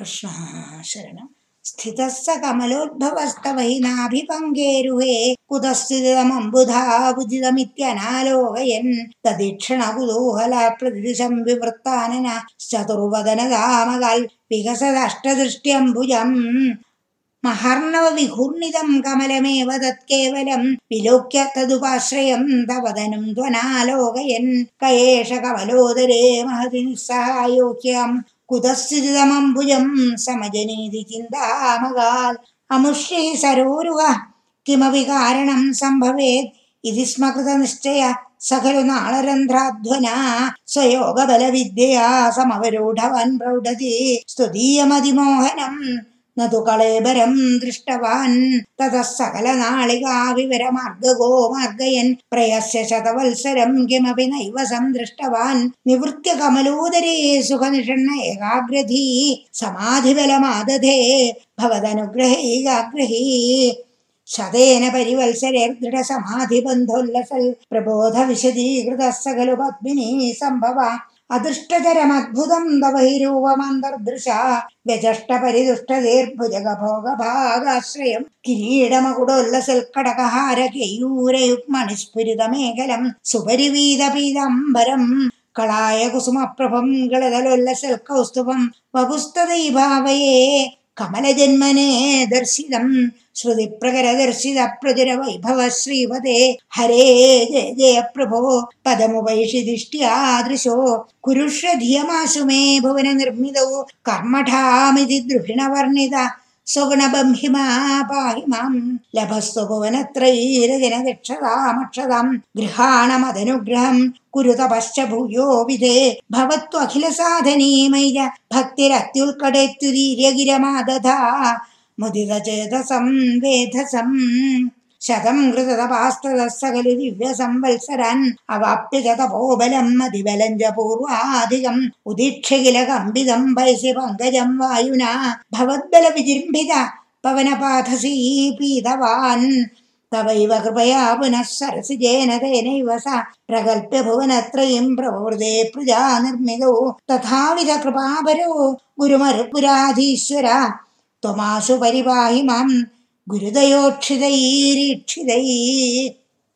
कृष्ण शरणम् स्थितः स कमलोद्भवस्तव हि नाभिपङ्गेरुहे कुतस्थितमम्बुधा बुदितमित्यनालोकयन् तदीक्षणकुतूहल प्रतिदिशं विवृत्तानन चतुर्वदनदामगल् विकसदष्टदृष्ट्यम्बुजम् महर्णवविघूर्णितं कमलमेव तत्केवलं विलोक्य तदुपाश्रयं तवदनं त्वनालोकयन् क एष कमलोदरे महति निस्सहायोक्यम् കുതസ്ഥിതമംബുജം സമജനീതി ചിന്താമകാൽ അമുഷ്യൈ സരോരുക. കിമവി കാരണം സംഭവേത്? ഇതി സ്മകൃത നിശ്ചയ സഖലു നാളരന്ധ്രാധ്വന. സ്വയോഗബലവിദ്യയാ സമവരൂഢവൻ പ്രൗഢതി. സ്തുതീയമതിമോഹനം. न तु कळेबरं दृष्टवान् ततः सकलनाळिकाविवरमार्गगो मार्गयन् प्रयस्य शतवत्सरं किमपि नैव सन्दृष्टवान् निवृत्य कमलोदरे सुखनिषण्ण एकाग्रधी समाधिबलमादधे भवदनुग्रहेगाग्रही शतेन परिवत्सरेर्दृढसमाधिबन्धोल्लसल् प्रबोधविशदीकृतः स खलु पद्मिनी सम्भव അദൃഷ്ടചരമദ്ഭുതം തവൈരൂപമന്തർദൃശ വ്യജഷ്ടപരിദുഷ്ടതീർഭുജഗഭോഗഭാഗാശ്രയം കിരീടമകുടോല്ലസൽക്കടകഹാരകയൂരയുക്മണിസ്ഫുരിതമേഖലം സുപരിവീതപീതാംബരം കളായ കുസുമപ്രഭം കളതലൊല്ലസൽക്കൗസ്തുഭം വപുസ്തദൈഭാവയേ कमलजन्मने दर्शितम् श्रुतिप्रकरदर्शितप्रचुरवैभव श्रीपदे हरे जय जय प्रभो। पदमुपैषिदिष्ट्यादृशो कुरुष्व धियमाशु मे भुवननिर्मितौ कर्मठामिति द्रुहिणवर्णित स्वगुणबंहिमा पाहि माम् लभस्व भुवनत्रयीरजनदक्षतामक्षताम् गृहाणमदनुग्रहम् कुरु तपश्च भूयो विधे भवत्वखिलसाधनी मयि भक्तिरत्युल्कडेत्युदीर्यगिरमादधा मुदितचेतसं वेधसम् शतं खलु दिव्यसंवत्सरान् अवाप्य च तपोबलम् वयसि पङ्कजं वायुना। भवद्बलविजृम्भित पवनपाथसी पीतवान् तवैव कृपया पुनः सरसिजेन तेनैव स प्रकल्प्य भुवनत्रयीं प्रवृदे प्रजा निर्मितौ। तथाविध कृपापरो गुरुमरुपुराधीश्वर। त्वमाशु परिपाहि माम् गुरुदयोक्षितैरीक्षितैः